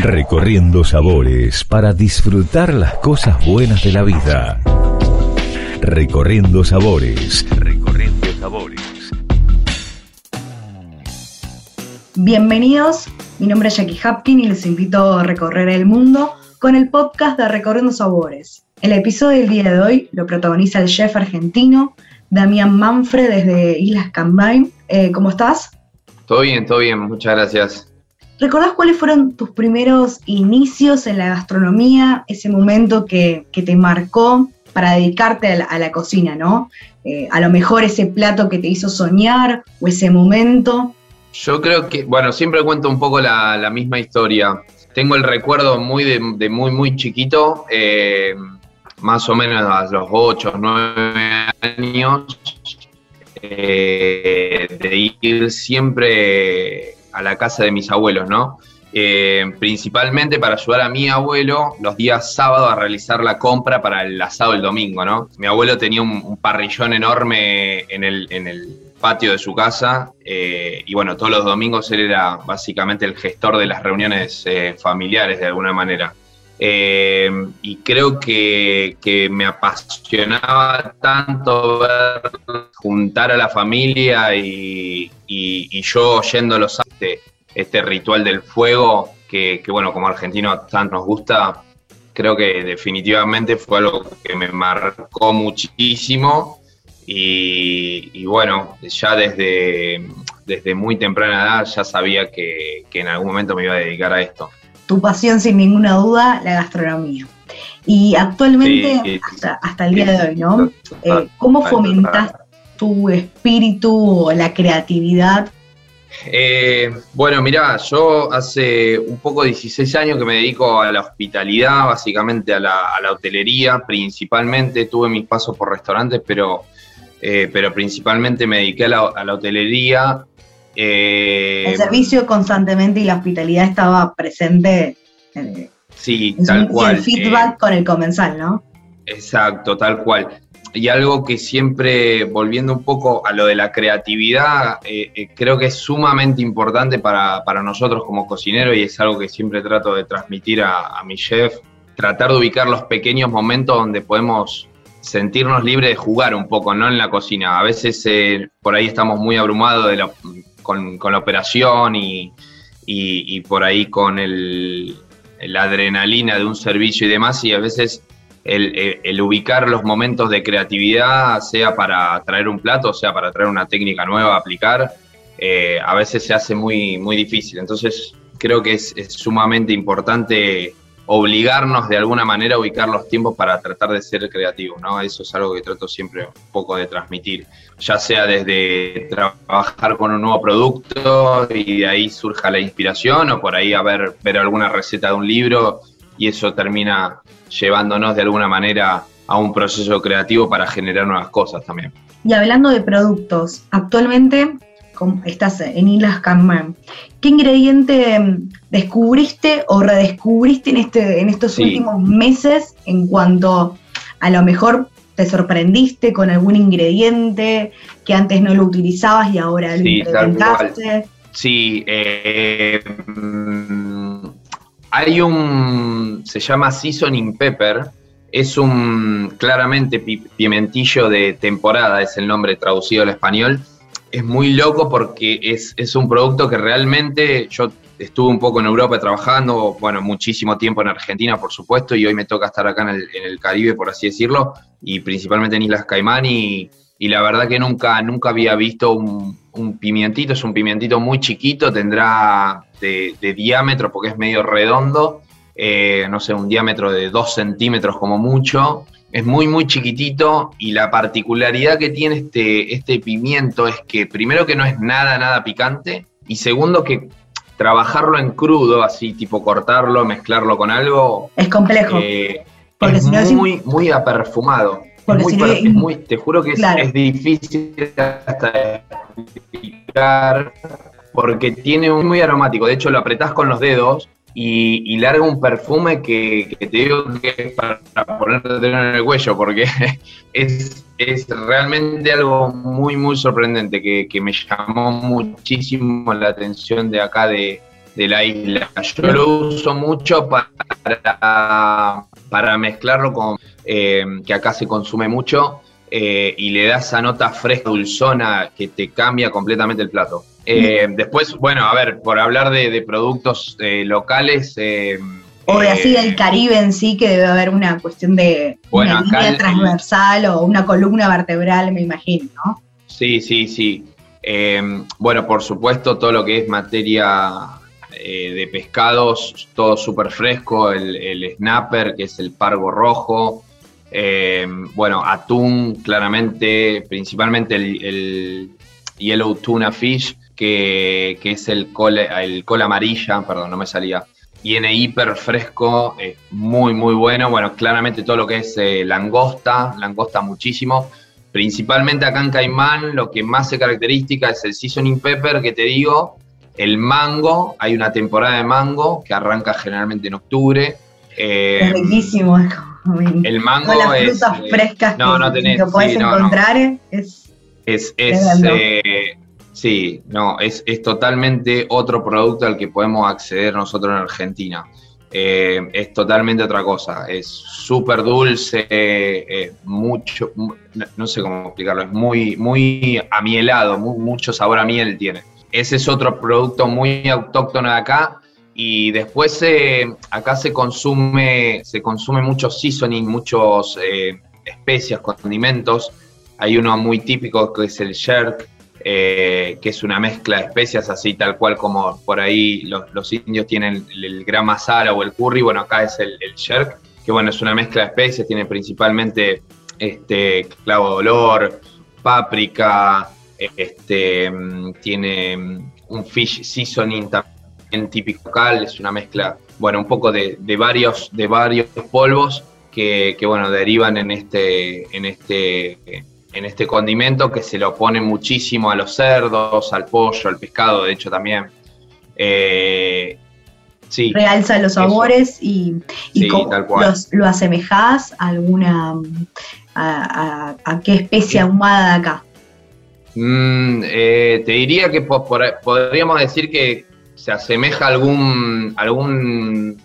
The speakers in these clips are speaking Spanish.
Recorriendo sabores para disfrutar las cosas buenas de la vida. Recorriendo sabores. Recorriendo sabores. Bienvenidos, mi nombre es Jackie Hapkin y les invito a recorrer el mundo con el podcast de Recorriendo Sabores. El episodio del día de hoy lo protagoniza el chef argentino Damián Manfred desde Islas Cambay. Eh, ¿Cómo estás? Todo bien, todo bien, muchas gracias. ¿Recordás cuáles fueron tus primeros inicios en la gastronomía, ese momento que, te marcó para dedicarte a la, cocina, ¿no? Eh, a lo mejor ese plato que te hizo soñar o ese momento. Yo creo que, bueno, siempre cuento un poco la, misma historia. Tengo el recuerdo muy de, muy, muy chiquito, eh, más o menos a los 8, 9 años, eh, de ir siempre a la casa de mis abuelos, ¿no? Eh, principalmente para ayudar a mi abuelo los días sábados a realizar la compra para el asado el domingo, ¿no? Mi abuelo tenía un, parrillón enorme en el, en el, patio de su casa eh, y bueno, todos los domingos él era básicamente el gestor de las reuniones familiares de alguna manera. Eh, y creo que, me apasionaba tanto ver juntar a la familia y, yo oyendo los este, este ritual del fuego, que, bueno, como argentino tanto nos gusta, creo que definitivamente fue algo que me marcó muchísimo. Y, bueno, ya desde, desde muy temprana edad ya sabía que en algún momento me iba a dedicar a esto tu pasión sin ninguna duda, la gastronomía. Y actualmente, hasta, el día de hoy, ¿no? Eh, ¿Cómo fomentas tu espíritu o la creatividad? Eh, bueno, mira, yo hace un poco 16 años que me dedico a la hospitalidad, básicamente a la, hotelería, principalmente tuve mis pasos por restaurantes, pero, eh, pero principalmente me dediqué a la, a la hotelería eh, el servicio constantemente y la hospitalidad estaba presente. Eh, sí, tal cual. El feedback con el comensal, ¿no? Exacto, tal cual. Y algo que siempre, volviendo un poco a lo de la creatividad, creo que es sumamente importante para, nosotros como cocineros y es algo que siempre trato de transmitir a, mi chef, tratar de ubicar los pequeños momentos donde podemos sentirnos libres de jugar un poco, ¿no? En la cocina. A veces por ahí estamos muy abrumados la, con, la operación y, por ahí con el, la adrenalina de un servicio y demás, y a veces el, ubicar los momentos de creatividad, sea para traer un plato, sea para traer una técnica nueva a aplicar, eh, a veces se hace muy, muy difícil. Entonces creo que es, sumamente importante obligarnos de alguna manera a ubicar los tiempos para tratar de ser creativos, ¿no? Eso es algo que trato siempre un poco de transmitir, ya sea desde trabajar con un nuevo producto y de ahí surja la inspiración o por ahí a ver, ver alguna receta de un libro y eso termina llevándonos de alguna manera a un proceso creativo para generar nuevas cosas también. Y hablando de productos, actualmente estás en Islas Caimán. ¿Qué ingrediente mm, descubriste o redescubriste en, este, en estos últimos meses en cuanto a lo mejor te sorprendiste con algún ingrediente que antes no lo utilizabas y ahora lo sí, Sí, eh, mm, hay un, se llama seasoning pepper, es un claramente pimentillo de temporada, es el nombre traducido al español, es muy loco porque es, un producto que realmente yo estuve un poco en Europa trabajando, bueno, muchísimo tiempo en Argentina, por supuesto, y hoy me toca estar acá en el, Caribe, por así decirlo, y principalmente en Islas Caimán, y, la verdad que nunca, nunca había visto un, pimientito, es un pimientito muy chiquito, tendrá de, diámetro, porque es medio redondo, eh, no sé, un diámetro de dos centímetros como mucho, es muy, muy chiquitito y la particularidad que tiene este, este pimiento es que primero que no es nada, nada picante y segundo que trabajarlo en crudo, así tipo cortarlo, mezclarlo con algo... Es complejo. Eh, es muy, muy aperfumado. muy, te juro que es, difícil hasta explicar porque tiene un muy aromático. De hecho, lo apretás con los dedos y, larga un perfume que, te digo que es para, ponerte en el cuello, porque es, realmente algo muy, muy sorprendente que, me llamó muchísimo la atención de acá de, de la isla. Yo lo uso mucho para, para mezclarlo con, eh, que acá se consume mucho, eh, y le da esa nota fresca, dulzona, que te cambia completamente el plato. Eh, después, bueno, a ver, por hablar de, productos locales... o de así del Caribe en sí, que debe haber una cuestión de una línea transversal o una columna vertebral, me imagino, ¿no? Sí, sí, sí. bueno, por supuesto, todo lo que es materia eh, de pescados, todo súper fresco, el, snapper, que es el pargo rojo, eh, bueno, atún, claramente, principalmente el, yellow tuna fish, que, es el col, el col amarilla, perdón, no me salía. Viene hiper fresco, muy, muy bueno. Bueno, claramente todo lo que es eh, langosta, langosta muchísimo. Principalmente acá en Caimán, lo que más se caracteriza es el seasoning pepper que te digo, el mango, hay una temporada de mango que arranca generalmente en octubre. Eh, es riquísimo. El mango las frutas eh, frescas no, no tenés, que podés encontrar. Es, es, es eh, sí, no, es, es totalmente otro producto al que podemos acceder nosotros en Argentina. es totalmente otra cosa. Es súper dulce, mucho, no sé cómo explicarlo, es muy, muy amielado, mucho sabor a miel tiene. Ese es otro producto muy autóctono de acá. Y después eh, acá se consume, se consume mucho seasoning, muchos eh, especias, condimentos. Hay uno muy típico que es el sherk, eh, que es una mezcla de especias, así tal cual como por ahí los, indios tienen el, el masala o el curry. Bueno, acá es el, sherk, que bueno, es una mezcla de especias, tiene principalmente este, clavo de olor, páprica, este, tiene un fish seasoning también típico local, es una mezcla, bueno, un poco de, varios, de varios polvos que, bueno, derivan en este, en este, en este condimento que se lo pone muchísimo a los cerdos, al pollo, al pescado, de hecho también. Eh, sí, realza los sabores y, lo asemejás a alguna a, a, qué especie ahumada de acá. Mm, eh, te diría que podríamos decir que se asemeja a algún, algún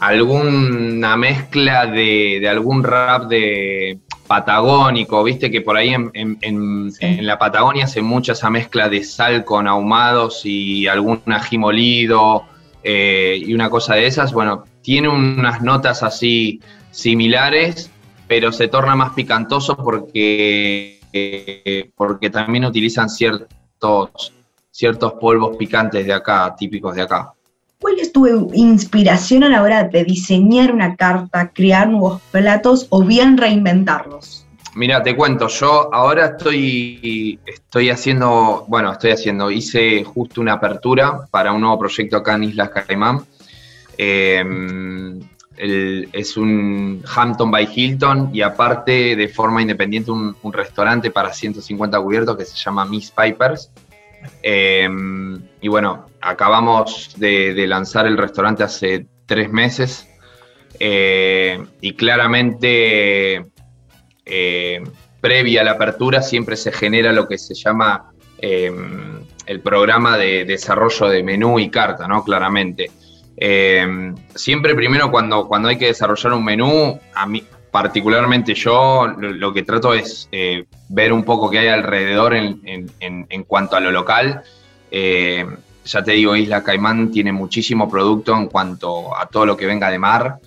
alguna mezcla de, algún rap de patagónico, viste que por ahí en, la Patagonia hace mucha esa mezcla de sal con ahumados y algún ají molido eh, y una cosa de esas, bueno, tiene unas notas así similares, pero se torna más picantoso porque eh, porque también utilizan ciertos, ciertos polvos picantes de acá, típicos de acá. ¿Cuál es tu inspiración a la hora de diseñar una carta, crear nuevos platos o bien reinventarlos? Mira, te cuento, yo ahora estoy, estoy haciendo, bueno, estoy haciendo, hice justo una apertura para un nuevo proyecto acá en Islas Caimán. Eh, es un Hampton by Hilton y aparte de forma independiente un, restaurante para 150 cubiertos que se llama Miss Pipers. Em, y bueno, acabamos de, lanzar el restaurante hace tres meses eh, y claramente eh, previa a la apertura siempre se genera lo que se llama em, el programa de desarrollo de menú y carta, ¿no? Claramente. Eh, siempre primero cuando, cuando hay que desarrollar un menú, a mí particularmente yo lo, que trato es eh, ver un poco qué hay alrededor en, cuanto a lo local. Eh, ya te digo, Isla Caimán tiene muchísimo producto en cuanto a todo lo que venga de mar.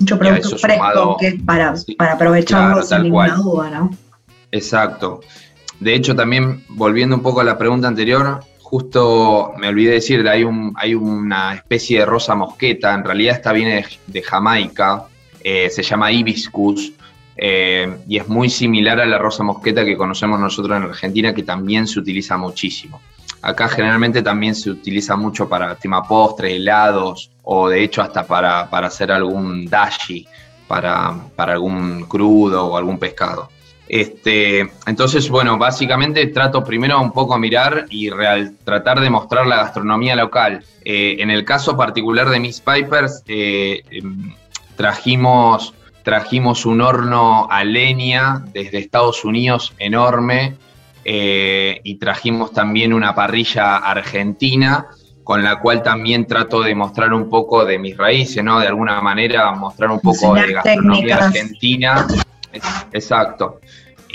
Mucho producto fresco que es para, para aprovecharlo sin ninguna duda, ¿no? Exacto. De hecho, también volviendo un poco a la pregunta anterior, justo me olvidé decir, hay, un, hay una especie de rosa mosqueta, en realidad esta viene de, Jamaica, eh, se llama hibiscus, eh, y es muy similar a la rosa mosqueta que conocemos nosotros en Argentina, que también se utiliza muchísimo. Acá generalmente también se utiliza mucho para tema postres, helados, o de hecho hasta para, hacer algún dashi, para, para algún crudo o algún pescado. Este, entonces, bueno, básicamente trato primero un poco a mirar y real, tratar de mostrar la gastronomía local. Eh, en el caso particular de Miss Pipers, em, trajimos, trajimos un horno a leña desde Estados Unidos enorme eh, y trajimos también una parrilla argentina con la cual también trato de mostrar un poco de mis raíces, ¿no? De alguna manera mostrar un poco de gastronomía argentina. Exacto.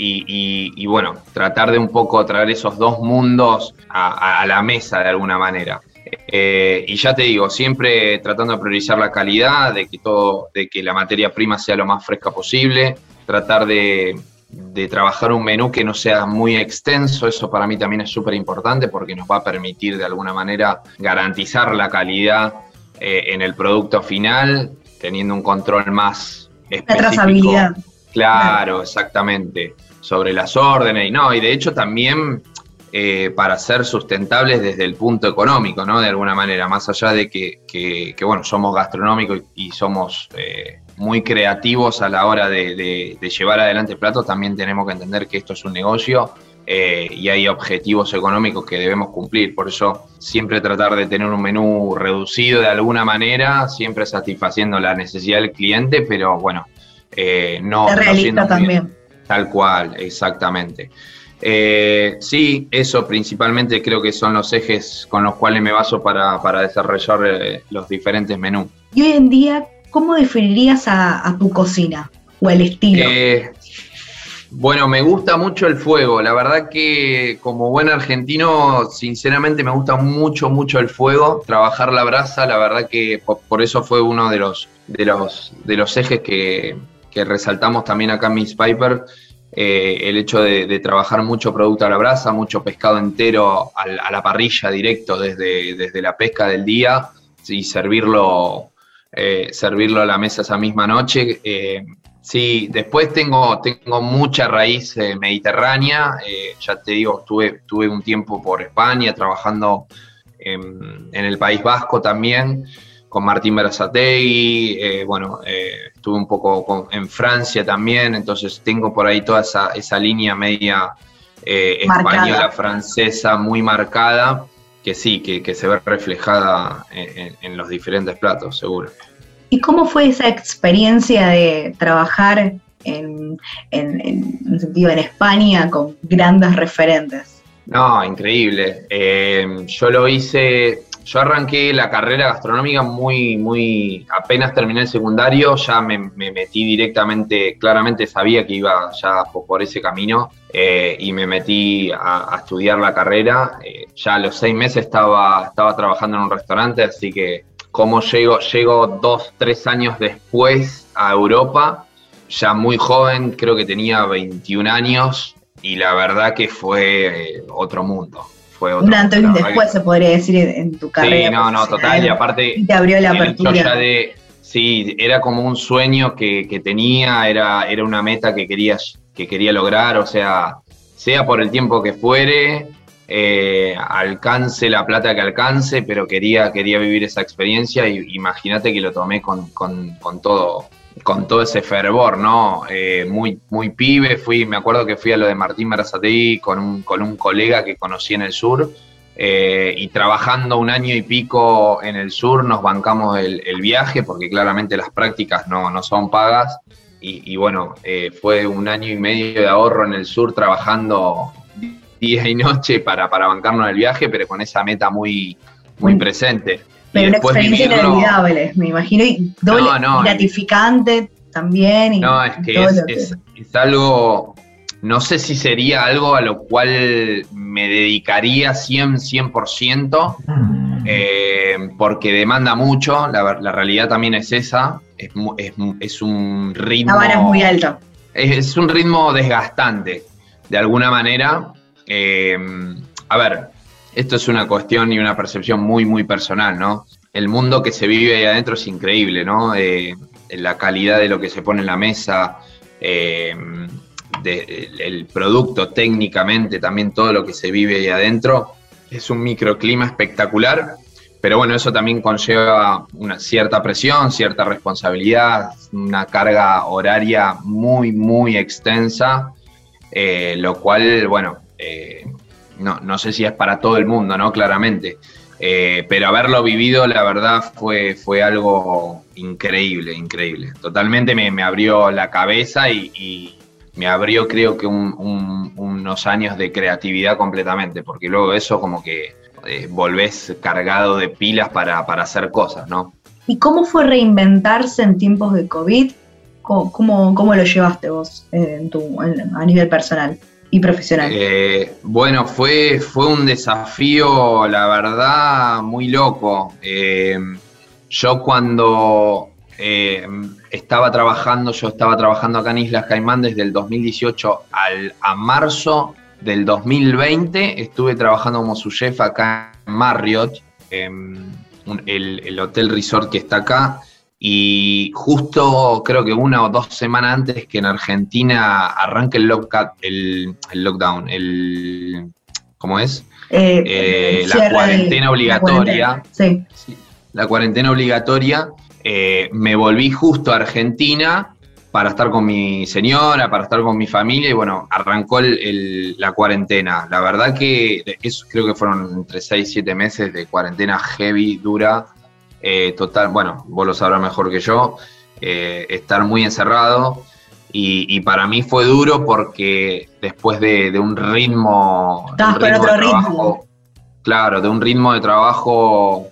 Y, bueno, tratar de un poco traer esos dos mundos a, la mesa de alguna manera. Eh, y ya te digo, siempre tratando de priorizar la calidad, de que todo, de que la materia prima sea lo más fresca posible, tratar de, de trabajar un menú que no sea muy extenso, eso para mí también es súper importante porque nos va a permitir de alguna manera garantizar la calidad eh, en el producto final, teniendo un control más específico. La trazabilidad. Claro, exactamente, sobre las órdenes y no, y de hecho también eh, para ser sustentables desde el punto económico, ¿no? De alguna manera, más allá de que, que, bueno, somos gastronómicos y somos eh, muy creativos a la hora de, llevar adelante el plato, también tenemos que entender que esto es un negocio eh, y hay objetivos económicos que debemos cumplir. Por eso siempre tratar de tener un menú reducido de alguna manera, siempre satisfaciendo la necesidad del cliente, pero bueno, eh, no, realista también. Tal cual, exactamente. Eh, sí, eso principalmente creo que son los ejes con los cuales me baso para, para desarrollar los diferentes menús. Y hoy en día, ¿cómo definirías a, tu cocina o el estilo? Eh, bueno, me gusta mucho el fuego. La verdad que como buen argentino, sinceramente me gusta mucho, mucho el fuego. Trabajar la brasa, la verdad que por, eso fue uno de los, de los, de los ejes que, resaltamos también acá en Miss Piper. Eh, el hecho de, trabajar mucho producto a la brasa, mucho pescado entero a, la parrilla directo desde, desde la pesca del día y servirlo eh, servirlo a la mesa esa misma noche. Eh, sí, después tengo, tengo mucha raíz mediterránea, ya te digo, tuve, tuve un tiempo por España trabajando en, el País Vasco también, con Martín Berazategui, bueno, estuve un poco en Francia también, entonces tengo por ahí toda esa, esa línea media española, francesa muy marcada que sí, que, se ve reflejada en, los diferentes platos, seguro. ¿Y cómo fue esa experiencia de trabajar en, en, sentido en España con grandes referentes? No, increíble. Eh, yo lo hice, yo arranqué la carrera gastronómica muy, muy, apenas terminé el secundario, ya me, metí directamente, claramente sabía que iba ya por ese camino eh, y me metí a, estudiar la carrera. Eh, ya a los seis meses estaba, estaba trabajando en un restaurante, así que como llego, llego dos, tres años después a Europa, ya muy joven, creo que tenía 21 años y la verdad que fue eh, otro mundo. Fue otro un antes y un después, se podría decir, en tu carrera. Sí, no, no, total, y aparte... te abrió la apertura. de, sí, era como un sueño que, que tenía, era, era una meta que quería, que quería lograr, o sea, sea por el tiempo que fuere, eh, alcance la plata que alcance, pero quería, quería vivir esa experiencia y imagínate que lo tomé con, todo con todo ese fervor, ¿no? Eh, muy, muy pibe, fui, me acuerdo que fui a lo de Martín Marazatei con un, con un colega que conocí en el sur, eh, y trabajando un año y pico en el sur nos bancamos el, viaje, porque claramente las prácticas no, no son pagas, y, bueno, eh, fue un año y medio de ahorro en el sur trabajando día y noche para, para bancarnos el viaje, pero con esa meta muy, muy presente. Pero una experiencia inolvidable, me imagino, y doble gratificante también. no, es que, es, es, algo, no sé si sería algo a lo cual me dedicaría 100, 100%, eh, porque demanda mucho, la, la realidad también es esa, es, es, un ritmo... La vara es muy alta. Es, un ritmo desgastante, de alguna manera. Eh, a ver, esto es una cuestión y una percepción muy, muy personal, ¿no? El mundo que se vive ahí adentro es increíble, ¿no? Eh, la calidad de lo que se pone en la mesa, eh, el producto técnicamente, también todo lo que se vive ahí adentro. Es un microclima espectacular pero bueno, eso también conlleva una cierta presión, cierta responsabilidad, una carga horaria muy, muy extensa, eh, lo cual, bueno, no, sé si es para todo el mundo, ¿no? Claramente. Eh, pero haberlo vivido, la verdad, fue, fue algo increíble, increíble. Totalmente me, abrió la cabeza y, me abrió, creo que, unos años de creatividad completamente, porque luego eso como que volvés cargado de pilas para, hacer cosas, ¿no? ¿Y cómo fue reinventarse en tiempos de COVID? ¿Cómo, cómo, lo llevaste vos tu, a nivel personal? Y profesional? Eh, bueno, fue, fue un desafío, la verdad, muy loco. Eh, yo cuando eh, estaba trabajando, yo estaba trabajando acá en Islas Caimán desde el 2018 al, a marzo del 2020, estuve trabajando como su chef acá en Marriott, el, el hotel resort que está acá, y justo creo que una o dos semanas antes que en Argentina arranque el, el, lockdown, el, ¿cómo es? Eh, eh, la cuarentena obligatoria. La cuarentena, obligatoria. Eh, me volví justo a Argentina para estar con mi señora, para estar con mi familia y bueno, arrancó la cuarentena. La verdad que eso creo que fueron entre 6 y 7 meses de cuarentena heavy, dura, eh, total, bueno, vos lo sabrás mejor que yo, eh, estar muy encerrado. Y, para mí fue duro porque después de, un ritmo. ritmo Claro, de un ritmo de trabajo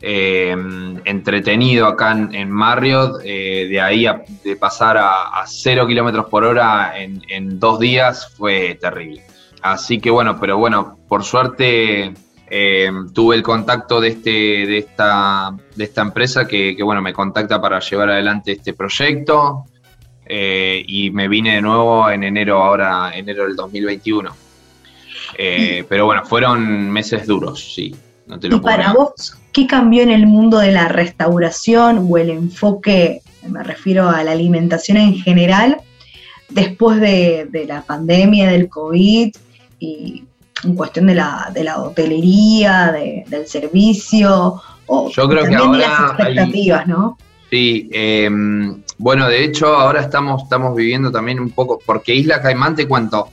eh, entretenido acá en, Marriott, de ahí de pasar a, cero kilómetros por hora en, dos días fue terrible. Así que bueno, pero bueno, por suerte eh, tuve el contacto de, este, de, esta, de esta empresa que, bueno, me contacta para llevar adelante este proyecto eh, y me vine de nuevo en enero, ahora enero del 2021. Eh, pero bueno, fueron meses duros, sí. No te lo ¿Y para vos, qué cambió en el mundo de la restauración o el enfoque, me refiero a la alimentación en general, después de, de la pandemia, del COVID y en cuestión de la, de la hotelería, del servicio, o Yo creo que ahora las expectativas, ¿no? Sí, em, bueno, de hecho ahora estamos, estamos viviendo también un poco, porque Isla Caimán te cuento,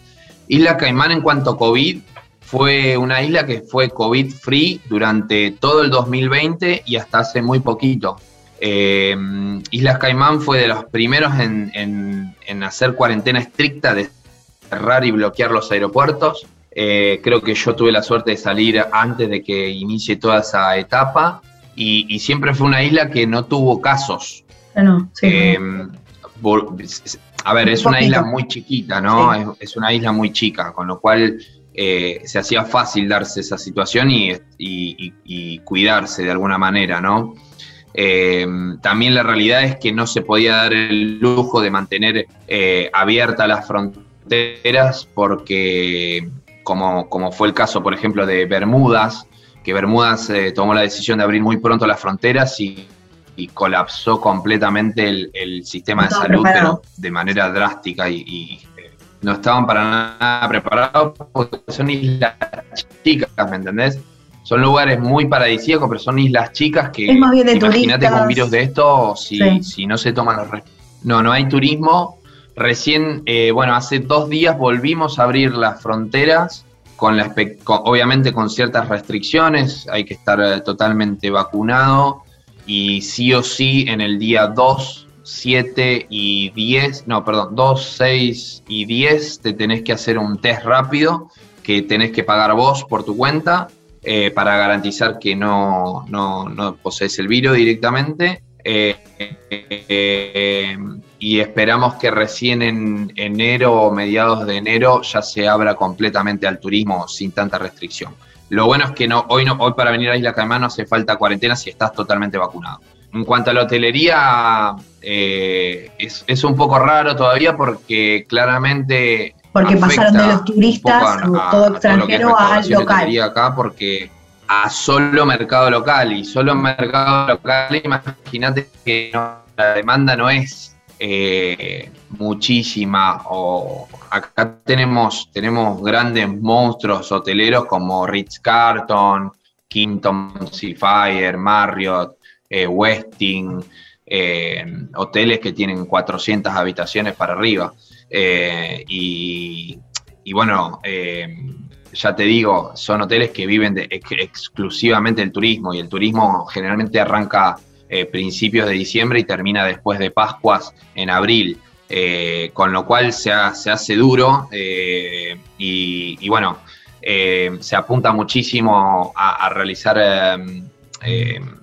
Isla Caimán en cuanto a COVID fue una isla que fue COVID free durante todo el 2020 y hasta hace muy poquito. Eh, Islas Caimán fue de los primeros en, en, en hacer cuarentena estricta, de cerrar y bloquear los aeropuertos. Eh, creo que yo tuve la suerte de salir antes de que inicie toda esa etapa y, siempre fue una isla que no tuvo casos. Ah, eh, a ver, es una isla muy chiquita, ¿no? Es, una isla muy chica, con lo cual eh, se hacía fácil darse esa situación y, cuidarse de alguna manera, ¿no? también la realidad es que no se podía dar el lujo de mantener abiertas las fronteras porque como, fue el caso, por ejemplo, de Bermudas, que Bermudas eh, tomó la decisión de abrir muy pronto las fronteras y, colapsó completamente el, sistema de salud, pero de manera drástica y, eh, no estaban para nada preparados porque son islas chicas, ¿me entendés? Son lugares muy paradisíacos, pero son islas chicas que imagínate con un virus de esto si, si no se toman los... No, no hay turismo, Recién, eh, bueno, hace dos días volvimos a abrir las fronteras, con la, obviamente con ciertas restricciones, hay que estar eh, totalmente vacunado y sí o sí en el día 2, 7 y 10, no, perdón, 2, 6 y 10 te tenés que hacer un test rápido que tenés que pagar vos por tu cuenta eh, para garantizar que no, no, no posees el virus directamente. Eh, y esperamos que recién en enero o mediados de enero ya se abra completamente al turismo sin tanta restricción. Lo bueno es que no, hoy, no, hoy para venir a Isla Caimán no hace falta cuarentena si estás totalmente vacunado. En cuanto a la hotelería, eh, es, un poco raro todavía porque claramente... Porque pasaron de los turistas, todo extranjero, al local. acá porque a solo mercado local y solo mercado local, imagínate que la demanda no es eh, muchísima o acá tenemos, tenemos grandes monstruos hoteleros como Ritz Carton, Kimpton Seafire, Marriott, eh, Westing, eh, hoteles que tienen 400 habitaciones para arriba. y, y, bueno, ya te digo, son hoteles que viven exclusivamente del turismo y el turismo generalmente arranca eh, principios de diciembre y termina después de Pascuas en abril. Eh, con lo cual se, hace duro eh, y, bueno, se apunta muchísimo a, realizar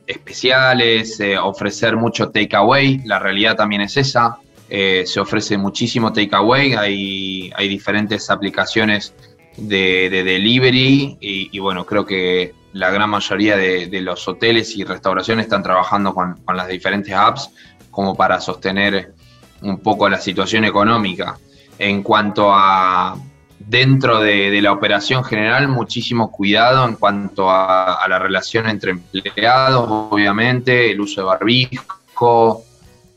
especiales, ofrecer mucho takeaway, la realidad también es esa. se ofrece muchísimo takeaway, hay diferentes aplicaciones de, delivery y, bueno, creo que la gran mayoría de, los hoteles y restauraciones están trabajando con, las diferentes apps como para sostener un poco la situación económica. En cuanto a dentro de, la operación general, muchísimo cuidado en cuanto a, la relación entre empleados, obviamente, el uso de barbijo,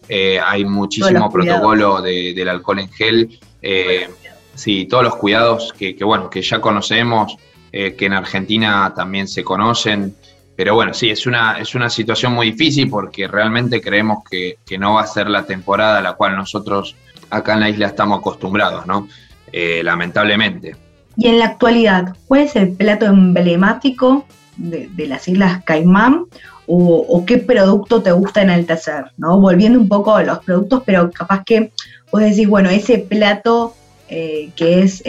eh, hay muchísimo protocolo del alcohol en gel. Eh, sí, todos los cuidados que, bueno, que ya conocemos, eh, que en Argentina también se conocen. Pero bueno, sí, es una, es una situación muy difícil porque realmente creemos que, no va a ser la temporada a la cual nosotros acá en la isla estamos acostumbrados, ¿no? Eh, lamentablemente. Y en la actualidad, ¿cuál es el plato emblemático de, las Islas Caimán o, qué producto te gusta enaltecer? ¿no? Volviendo un poco a los productos, pero capaz que vos decís, bueno, ese plato eh, que es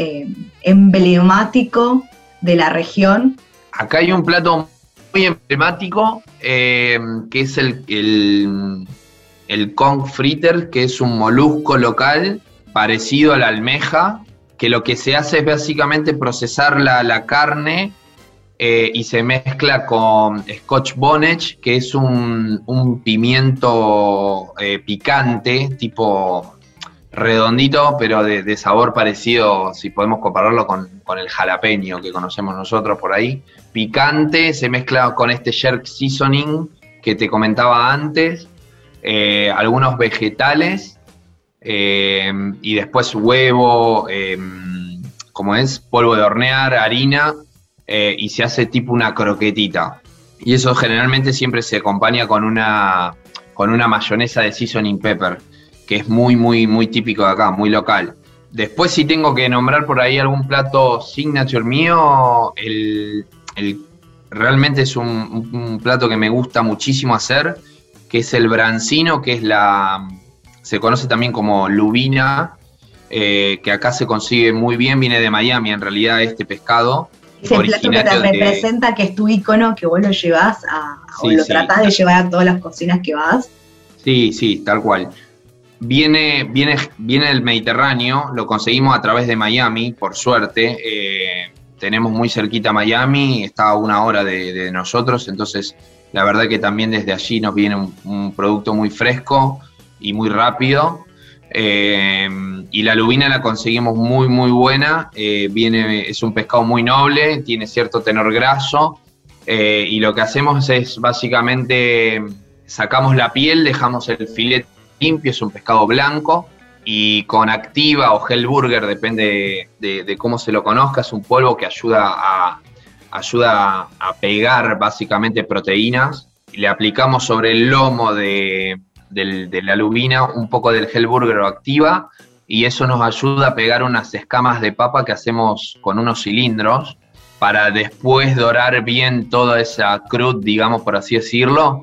emblemático de la región. Acá hay un plato muy emblemático eh, que es el, el, el Fritter, que es un molusco local parecido a la almeja, que lo que se hace es básicamente procesar la, carne y se mezcla con Scotch Bonnet, que es un, un pimiento picante, tipo redondito, pero de, sabor parecido, si podemos compararlo con, el jalapeño que conocemos nosotros por ahí. Picante, se mezcla con este jerk seasoning que te comentaba antes, eh, algunos vegetales eh, y después huevo, eh, como es, polvo de hornear, harina y se hace tipo una croquetita. Y eso generalmente siempre se acompaña con una, con una mayonesa de seasoning pepper que es muy, muy, muy típico de acá, muy local. Después si tengo que nombrar por ahí algún plato signature mío, el, realmente es un, plato que me gusta muchísimo hacer, que es el brancino, que es la, se conoce también como lubina, eh, que acá se consigue muy bien, viene de Miami en realidad este pescado. Es el plato que te representa, que es tu icono, que vos lo llevas a, o lo tratás de llevar a todas las cocinas que vas. Sí, sí, tal cual. Viene, viene, viene del Mediterráneo, lo conseguimos a través de Miami, por suerte. Eh, tenemos muy cerquita Miami, está a una hora de, nosotros, entonces la verdad que también desde allí nos viene un, producto muy fresco y muy rápido. Eh, y la lubina la conseguimos muy, muy buena. Eh, viene, es un pescado muy noble, tiene cierto tenor graso. y lo que hacemos es básicamente sacamos la piel, dejamos el filete limpio, es un pescado blanco y con activa o Hellburger, depende de, cómo se lo conozca, es un polvo que ayuda a, ayuda a pegar básicamente proteínas. Y le aplicamos sobre el lomo de, la lubina un poco del Hellburger o activa y eso nos ayuda a pegar unas escamas de papa que hacemos con unos cilindros para después dorar bien toda esa crud, digamos por así decirlo,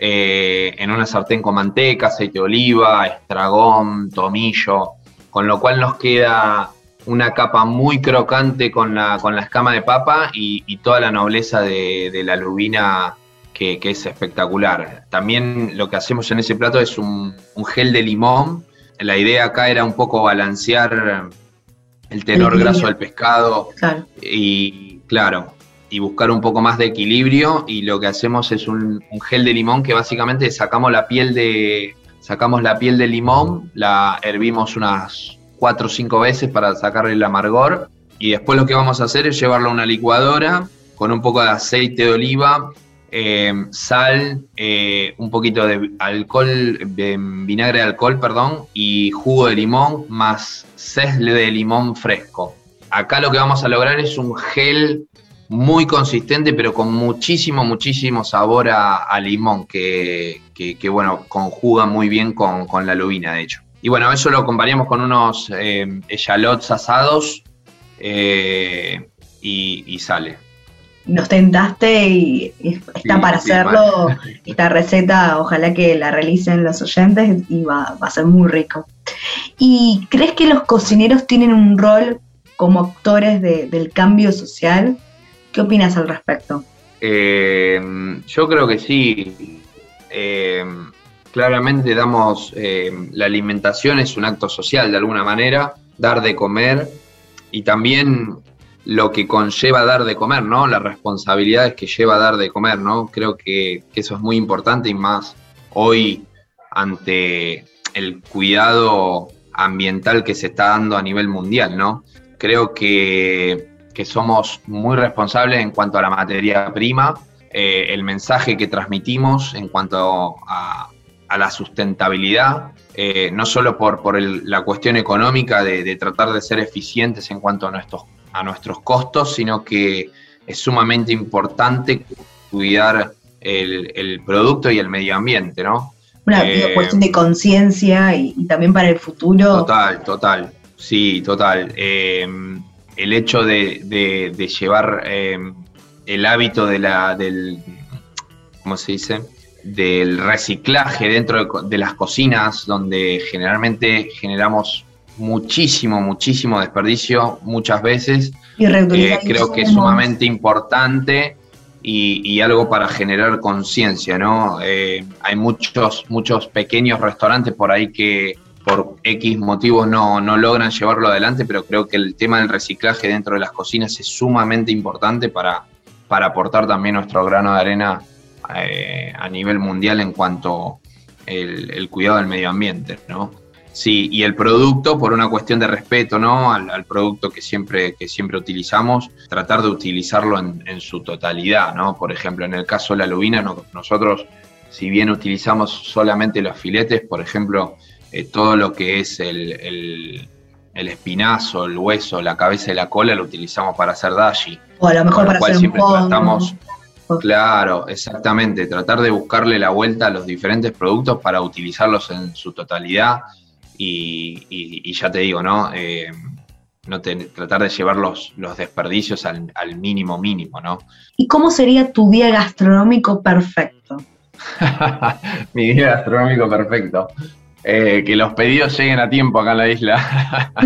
eh, en una sartén con manteca, aceite de oliva, estragón, tomillo, con lo cual nos queda una capa muy crocante con la, con la escama de papa y, toda la nobleza de, la lubina que, es espectacular. También lo que hacemos en ese plato es un, gel de limón. La idea acá era un poco balancear el tenor graso del pescado y claro, y buscar un poco más de equilibrio y lo que hacemos es un, gel de limón que básicamente sacamos la piel de sacamos la piel de limón, la hervimos unas 4 o 5 veces para sacarle el amargor y después lo que vamos a hacer es llevarlo a una licuadora con un poco de aceite de oliva, eh, sal, eh, un poquito de alcohol, vinagre de alcohol, perdón, y jugo de limón más cesle de limón fresco. Acá lo que vamos a lograr es un gel muy consistente, pero con muchísimo, muchísimo sabor a, limón, que, bueno, conjuga muy bien con, la lubina, de hecho. Y bueno, eso lo acompañamos con unos eh, asados eh, y, sale. Nos tentaste y, está para hacerlo. Esta receta, ojalá que la realicen los oyentes y va, va a ser muy rico. ¿Y crees que los cocineros tienen un rol como actores del cambio social. ¿Qué opinas al respecto? Eh, yo creo que sí. Eh, claramente damos, eh, la alimentación es un acto social de alguna manera, dar de comer y también lo que conlleva dar de comer, ¿no? Las responsabilidades que lleva dar de comer, ¿no? Creo que, que eso es muy importante y más hoy ante el cuidado ambiental que se está dando a nivel mundial, ¿no? Creo que, somos muy responsables en cuanto a la materia prima, eh, el mensaje que transmitimos en cuanto a, la sustentabilidad, eh, no solo por, por la cuestión económica de, tratar de ser eficientes en cuanto a nuestros, a nuestros costos, sino que es sumamente importante cuidar el, el producto y el medio ambiente, ¿no? una eh, cuestión de conciencia y, también para el futuro. Total, total, sí, total. El hecho de, llevar em, el hábito de la, del, ¿cómo se dice? Del reciclaje dentro de, las cocinas, donde generalmente generamos muchísimo, muchísimo desperdicio muchas veces. Y eh, creo que es sumamente importante y, algo para generar conciencia, ¿no? Eh, hay muchos, muchos pequeños restaurantes por ahí que por X motivos no, logran llevarlo adelante, pero creo que el tema del reciclaje dentro de las cocinas es sumamente importante para, para aportar también nuestro grano de arena eh, a nivel mundial en cuanto el, cuidado del medio ambiente, ¿no? Sí, y el producto, por una cuestión de respeto ¿no? al, producto que siempre, que siempre utilizamos, tratar de utilizarlo en, su totalidad. ¿no? Por ejemplo, en el caso de la lubina, nosotros, si bien utilizamos solamente los filetes, por ejemplo, eh, todo lo que es el, el, espinazo, el hueso, la cabeza y la cola, lo utilizamos para hacer dashi. O a lo mejor para hacer siempre tratamos, Claro, exactamente, tratar de buscarle la vuelta a los diferentes productos para utilizarlos en su totalidad y, ya te digo, ¿no? Eh, no tratar de llevar los, desperdicios al, mínimo mínimo, ¿no? ¿Y cómo sería tu día gastronómico perfecto? Mi día gastronómico perfecto. Eh, que los pedidos lleguen a tiempo acá en la isla.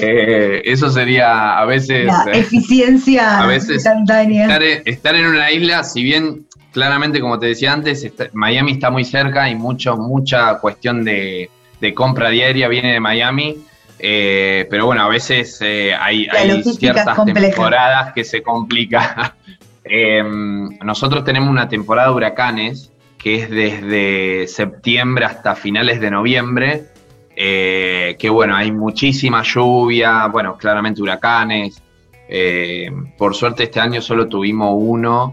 Eh, eso sería a veces... La eficiencia a veces instantánea. Estar, en una isla, si bien claramente, como te decía antes, Miami está muy cerca y mucho, mucha cuestión de, de compra diaria viene de Miami. Eh, pero bueno, a veces eh, hay, ciertas temporadas que se complica. Em, nosotros tenemos una temporada de huracanes que es desde septiembre hasta finales de noviembre. Eh, que bueno, hay muchísima lluvia, bueno, claramente huracanes. por suerte este año solo tuvimos uno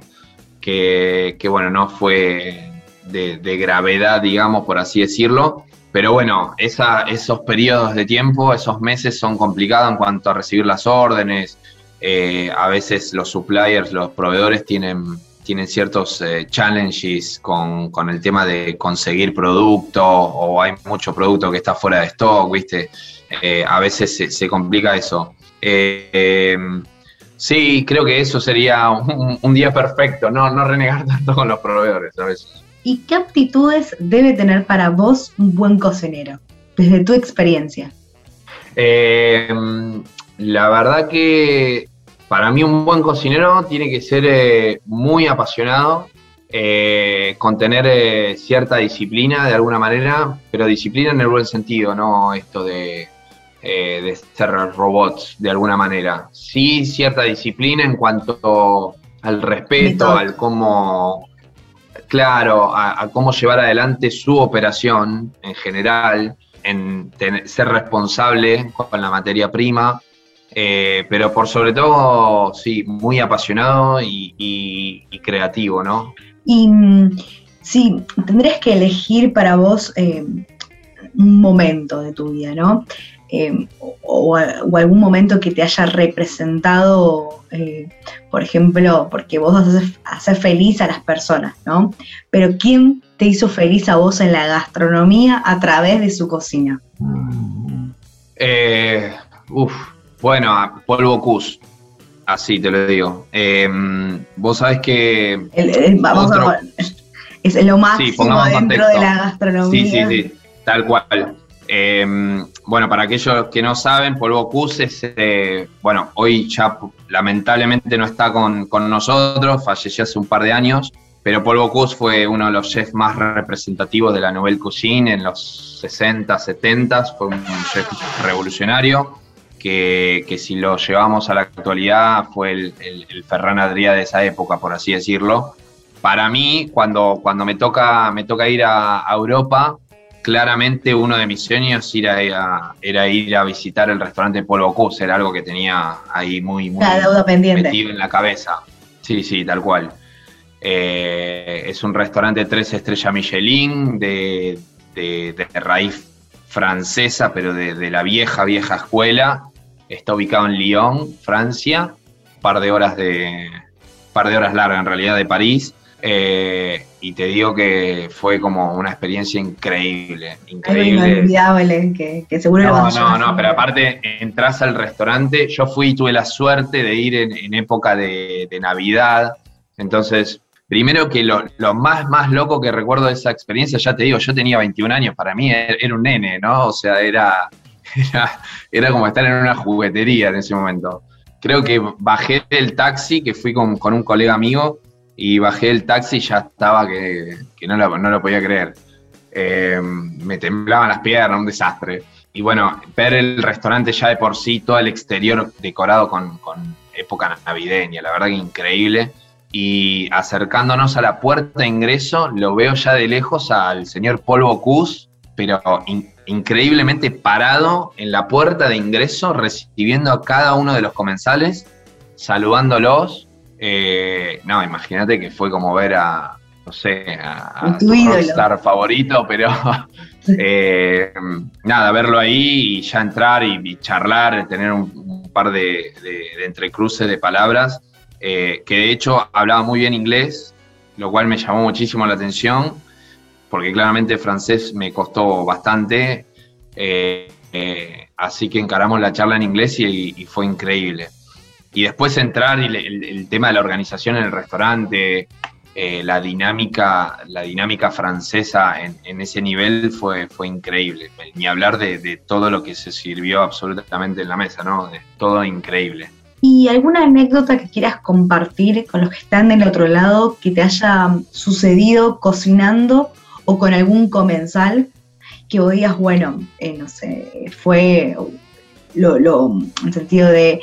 que, bueno, no fue de, de gravedad, digamos, por así decirlo. Pero bueno, esos periodos de tiempo, esos meses son complicados en cuanto a recibir las órdenes. Eh, a veces los suppliers, los proveedores tienen, tienen ciertos eh, challenges con, el tema de conseguir producto o hay mucho producto que está fuera de stock, ¿viste? Eh, a veces se, complica eso. sí, creo que eso sería un, un, día perfecto, no, no renegar tanto con los proveedores a veces. ¿Y qué aptitudes debe tener para vos un buen cocinero, desde tu experiencia? Eh, la verdad que para mí un buen cocinero tiene que ser eh, muy apasionado, eh, con tener cierta disciplina de alguna manera, pero disciplina en el buen sentido, no esto de, de ser robots de alguna manera. Sí, cierta disciplina en cuanto al respeto, al cómo claro a, cómo llevar adelante su operación en general, en ser responsable con la materia prima, eh, pero por sobre todo, sí, muy apasionado y, creativo, ¿no? Y mm, sí, tendrías que elegir para vos eh, un momento de tu vida, ¿no? Em, o, algún momento que te haya representado, eh, por ejemplo, porque vos haces, feliz a las personas, ¿no? Pero ¿quién te hizo feliz a vos en la gastronomía a través de su cocina? Eh, uf, bueno, Polvo Cus, así te lo digo. Em, vos sabés que... es lo máximo dentro de la gastronomía. Sí, sí, sí, tal cual. Em, bueno, para aquellos que no saben, Polvo Cus es, eh, bueno, hoy ya lamentablemente no está con, nosotros, falleció hace un par de años, pero Polvo Cus fue uno de los chefs más representativos de la Nouvelle Cuisine en los 60, 70, fue un chef revolucionario. Que, si lo llevamos a la actualidad fue el, el, Ferran Adrià de esa época, por así decirlo. Para mí, cuando, cuando me, toca, me toca ir a Europa, claramente uno de mis sueños era, era ir a visitar el restaurante Polvo Cus, era algo que tenía ahí muy, muy metido en la cabeza. Sí, sí, tal cual. Eh, es un restaurante tres estrellas Michelin de, raíz francesa, pero de, la vieja, vieja escuela. Está ubicado en Lyon, Francia, par de horas de par de horas largas en realidad de París. Eh, y te digo que fue como una experiencia increíble, increíble. inolvidable, que, que seguro No, no, no, pero aparte entras al restaurante, yo fui y tuve la suerte de ir en, época de, Navidad, entonces, primero que lo, más, más loco que recuerdo de esa experiencia, ya te digo, yo tenía 21 años, para mí era, un nene, ¿no? O sea, era, era, era como estar en una juguetería en ese momento. Creo que bajé del taxi, que fui con, con un colega amigo, y bajé el taxi y ya estaba que, no, lo, no, lo, podía creer. Eh, me temblaban las piernas, un desastre. Y bueno, ver el restaurante ya de por sí, todo el exterior decorado con, época navideña, la verdad que increíble. Y acercándonos a la puerta de ingreso, lo veo ya de lejos al señor Polvo Cus, pero increíblemente parado en la puerta de ingreso, recibiendo a cada uno de los comensales, saludándolos. Eh, no, imagínate que fue como ver a, no sé, a, tu rockstar favorito, pero eh, nada, verlo ahí y ya entrar y, charlar, tener un, par de, entrecruces de palabras, eh, que de hecho hablaba muy bien inglés, lo cual me llamó muchísimo la atención, porque claramente francés me costó bastante, así que encaramos la charla en inglés y fue increíble y después entrar y el, tema de la organización en el restaurante, eh, la dinámica, la dinámica francesa en, ese nivel fue, fue increíble. Ni hablar de, todo lo que se sirvió absolutamente en la mesa, ¿no? Todo increíble. ¿Y alguna anécdota que quieras compartir con los que están del otro lado que te haya sucedido cocinando o con algún comensal que vos digas, bueno, eh, no sé, fue lo, lo, en sentido de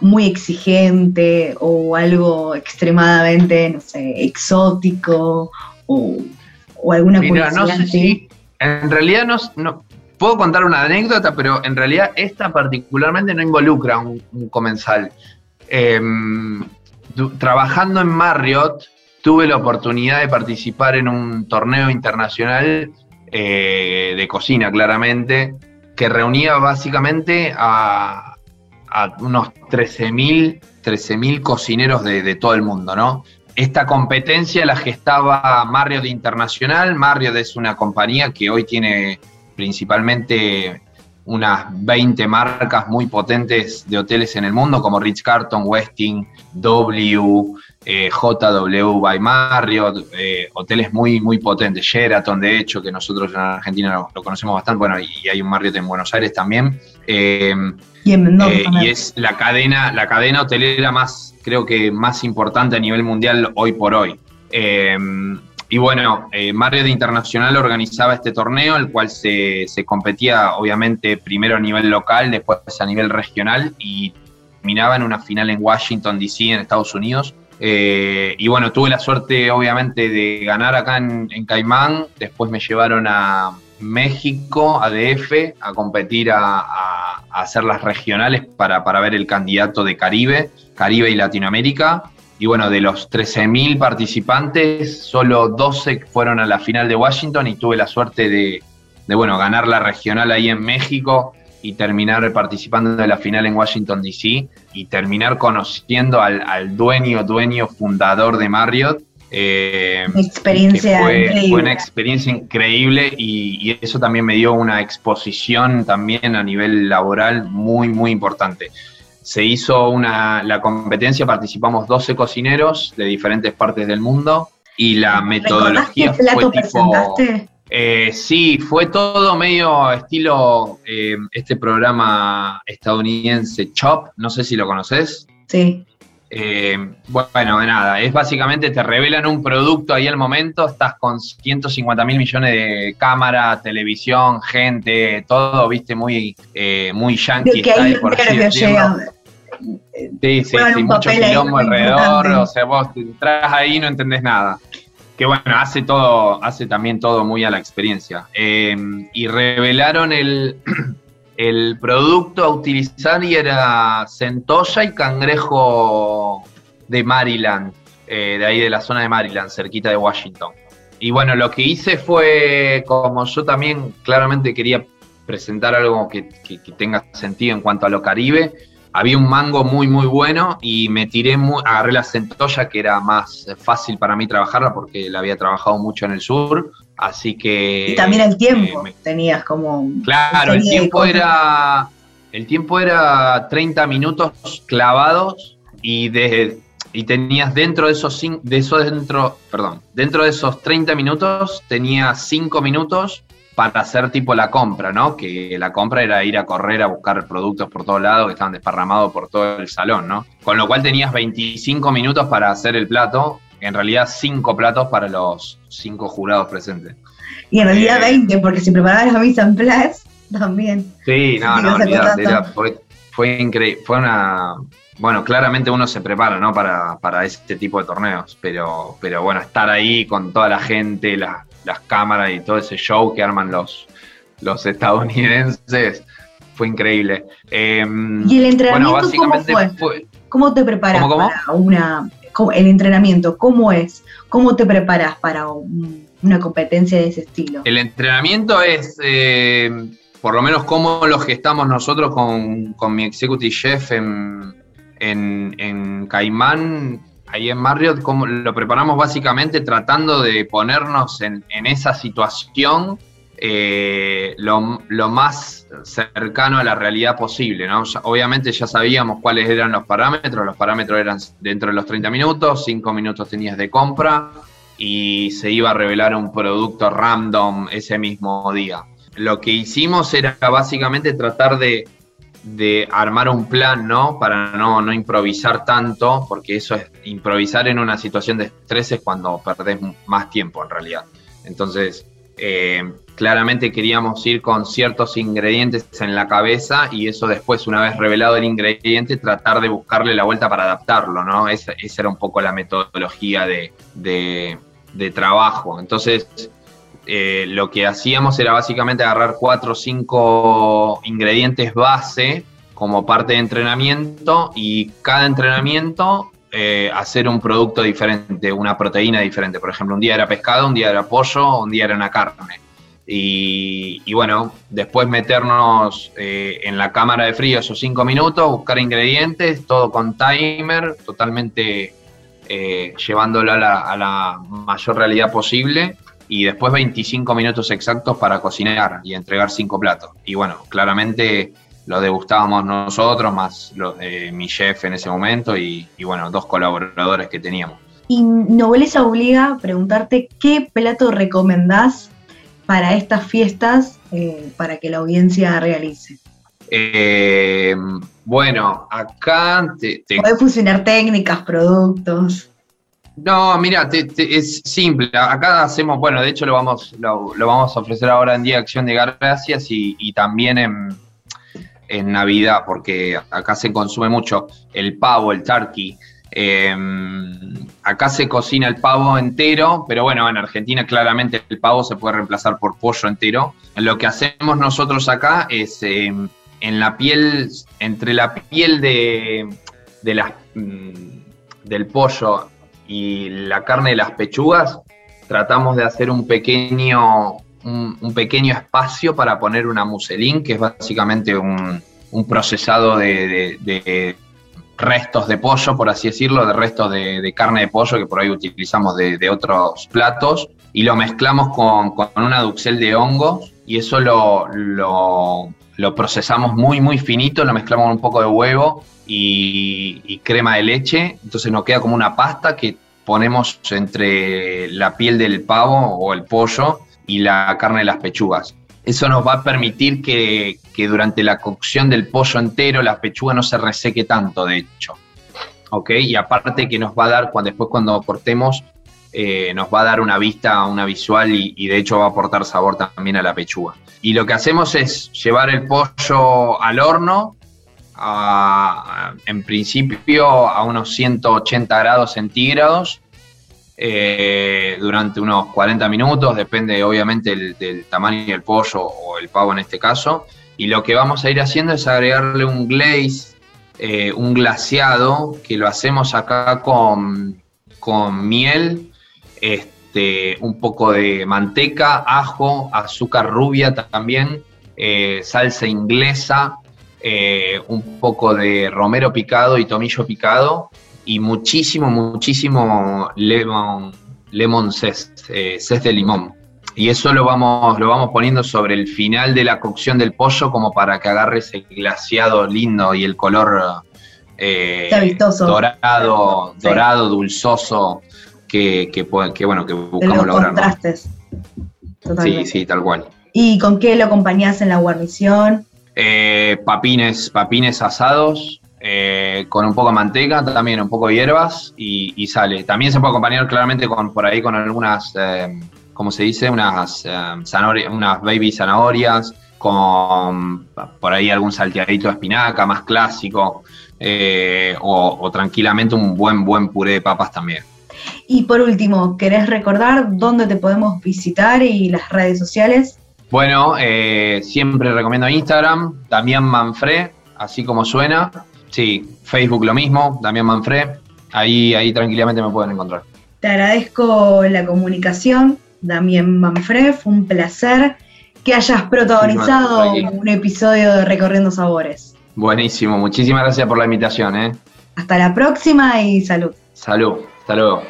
muy exigente o algo extremadamente, no sé, exótico o, alguna Mira, no sé si, en realidad no, puedo contar una anécdota, pero en realidad esta particularmente no involucra un, un comensal. Em, trabajando en Marriott, tuve la oportunidad de participar en un torneo internacional eh, de cocina, claramente, que reunía básicamente a, a unos 13.000 13 cocineros de, todo el mundo, ¿no? Esta competencia la gestaba Marriott Internacional. Marriott es una compañía que hoy tiene principalmente unas 20 marcas muy potentes de hoteles en el mundo, como Ritz Carlton, Westin, W, eh, JW by Marriott, eh, hoteles muy, muy potentes, Sheraton, de hecho, que nosotros en Argentina lo, conocemos bastante, bueno, y hay un Marriott en Buenos Aires también. Eh, y, es la cadena, la cadena hotelera más, creo que más importante a nivel mundial hoy por hoy. Y bueno, eh, Marriott Internacional organizaba este torneo, el cual se, competía obviamente primero a nivel local, después a nivel regional y terminaba en una final en Washington, D.C., en Estados Unidos. Eh, y bueno, tuve la suerte obviamente de ganar acá en, Caimán, después me llevaron a México, a DF, a competir a, hacer las regionales para, para ver el candidato de Caribe, Caribe y Latinoamérica. Y bueno, de los 13.000 participantes, solo 12 fueron a la final de Washington y tuve la suerte de, bueno, ganar la regional ahí en México y terminar participando de la final en Washington, D.C. y terminar conociendo al, dueño, dueño, fundador de Marriott. Eh, experiencia fue, fue, una experiencia increíble y, y, eso también me dio una exposición también a nivel laboral muy, muy importante se hizo una, la competencia, participamos 12 cocineros de diferentes partes del mundo y la metodología ¿Qué plato presentaste? Eh, sí, fue todo medio estilo eh, este programa estadounidense Chop, no sé si lo conoces. Sí. Eh, bueno, nada, es básicamente te revelan un producto ahí al momento, estás con 150 mil millones de cámara, televisión, gente, todo, viste, muy, eh, muy yankee por Sí, sí, sí, mucho quilombo alrededor, o sea, vos entras ahí y no entendés nada. Que bueno, hace todo, hace también todo muy a la experiencia. Eh, y revelaron el, el producto a utilizar y era centolla y cangrejo de Maryland, eh, de ahí de la zona de Maryland, cerquita de Washington. Y bueno, lo que hice fue, como yo también claramente quería presentar algo que, que tenga sentido en cuanto a lo caribe, había un mango muy, muy bueno y me tiré, muy, agarré la centolla que era más fácil para mí trabajarla porque la había trabajado mucho en el sur, así que... Y también el tiempo, eh, tenías como... Claro, el tiempo era... El tiempo era 30 minutos clavados y de, y tenías dentro de esos de esos dentro, perdón, dentro de esos 30 minutos tenía 5 minutos para hacer tipo la compra, ¿no? Que la compra era ir a correr a buscar productos por todos lados que estaban desparramados por todo el salón, ¿no? Con lo cual tenías 25 minutos para hacer el plato, en realidad 5 platos para los 5 jurados presentes. Y en realidad 20, eh, porque si preparabas la misa en place, también. Sí, no, no, fue, fue increíble, fue una... Bueno, claramente uno se prepara, ¿no? Para, para este tipo de torneos, pero, pero bueno, estar ahí con toda la gente, la, las cámaras y todo ese show que arman los, los estadounidenses fue increíble. Em, ¿Y el entrenamiento cómo fue? ¿Cómo te preparas para una... el entrenamiento, ¿cómo es? ¿Cómo te preparas para una competencia de ese estilo? El entrenamiento es, eh, por lo menos, como lo gestamos nosotros con, mi executive chef en, en, en Caimán ahí en Marriott, lo preparamos básicamente tratando de ponernos en, esa situación eh, lo, más cercano a la realidad posible. obviamente ya sabíamos cuáles eran los parámetros, los parámetros eran dentro de los 30 minutos, 5 minutos tenías de compra y se iba a revelar un producto random ese mismo día. Lo que hicimos era básicamente tratar de de armar un plan, ¿no? Para no, no, improvisar tanto, porque eso es improvisar en una situación de estrés es cuando perdés más tiempo en realidad. Entonces, eh, claramente queríamos ir con ciertos ingredientes en la cabeza y eso después, una vez revelado el ingrediente, tratar de buscarle la vuelta para adaptarlo, ¿no? Esa, era un poco la metodología de, de, de trabajo. Entonces, eh, lo que hacíamos era básicamente agarrar cuatro o cinco ingredientes base como parte de entrenamiento y cada entrenamiento eh, hacer un producto diferente, una proteína diferente. Por ejemplo, un día era pescado, un día era pollo, un día era una carne. Y, bueno, después meternos eh, en la cámara de frío esos cinco minutos, buscar ingredientes, todo con timer, totalmente llevándolo a la, a la mayor realidad posible y después 25 minutos exactos para cocinar y entregar cinco platos. Y bueno, claramente lo degustábamos nosotros, más mi chef en ese momento y, bueno, dos colaboradores que teníamos. Y Nobleza obliga a preguntarte qué plato recomendás para estas fiestas eh, para que la audiencia realice. Eh, bueno, acá te, te... fusionar técnicas, productos. No, mira, es simple. Acá hacemos, bueno, de hecho lo vamos, lo, vamos a ofrecer ahora en Día de Acción de Gracias y, también en, Navidad, porque acá se consume mucho el pavo, el turkey. Em, acá se cocina el pavo entero, pero bueno, en Argentina claramente el pavo se puede reemplazar por pollo entero. Lo que hacemos nosotros acá es em, en la piel, entre la piel de, de las, mm, del pollo y la carne de las pechugas, tratamos de hacer un pequeño, un, pequeño espacio para poner una muselín, que es básicamente un, procesado de, restos de pollo, por así decirlo, de restos de, carne de pollo que por ahí utilizamos de, otros platos, y lo mezclamos con, con una duxel de hongos, y eso lo, lo procesamos muy, muy finito, lo mezclamos con un poco de huevo y, crema de leche, entonces nos queda como una pasta que ponemos entre la piel del pavo o el pollo y la carne de las pechugas. Eso nos va a permitir que, durante la cocción del pollo entero la pechuga no se reseque tanto, de hecho. ¿Ok? Y aparte que nos va a dar, después cuando cortemos, eh, nos va a dar una vista, una visual y, de hecho va a aportar sabor también a la pechuga. Y lo que hacemos es llevar el pollo al horno, en principio a unos 180 grados centígrados, eh, durante unos 40 minutos, depende obviamente del, tamaño del pollo o el pavo en este caso. Y lo que vamos a ir haciendo es agregarle un glaze, eh, un glaseado, que lo hacemos acá con, con miel, este, un poco de manteca, ajo, azúcar rubia también, eh, salsa inglesa, un poco de romero picado y tomillo picado y muchísimo, muchísimo lemon, lemon zest, eh, de limón. Y eso lo vamos, lo vamos poniendo sobre el final de la cocción del pollo como para que agarre ese glaciado lindo y el color eh, dorado, dorado, dulzoso que, que, que, bueno, que buscamos lograr. contrastes. Sí, sí, tal cual. ¿Y con qué lo acompañás en la guarnición? Eh, papines, papines asados, eh, con un poco de manteca, también un poco de hierbas y, sale. También se puede acompañar claramente con por ahí con algunas, eh, ¿cómo se dice? Unas, eh, unas baby zanahorias, con por ahí algún salteadito de espinaca más clásico eh, o, o tranquilamente un buen, buen puré de papas también. Y por último, ¿querés recordar dónde te podemos visitar y las redes sociales? Bueno, siempre recomiendo Instagram, también Manfred, así como suena. Sí, Facebook lo mismo, Damián Manfred. Ahí, ahí tranquilamente me pueden encontrar. Te agradezco la comunicación, Damián Manfred. Fue un placer que hayas protagonizado un episodio de Recorriendo Sabores. Buenísimo, muchísimas gracias por la invitación. ¿eh? Hasta la próxima y salud. Salud, hasta luego.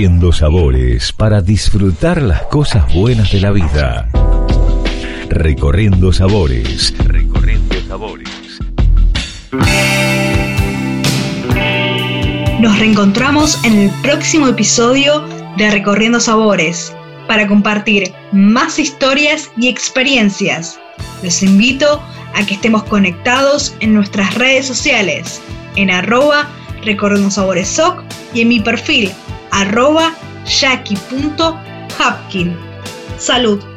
Recorriendo sabores para disfrutar las cosas buenas de la vida. Recorriendo sabores. Recorriendo sabores. Nos reencontramos en el próximo episodio de Recorriendo Sabores para compartir más historias y experiencias. Los invito a que estemos conectados en nuestras redes sociales en arroba recorriendo sabores soc y en mi perfil arroba jackie.hapkin. Salud.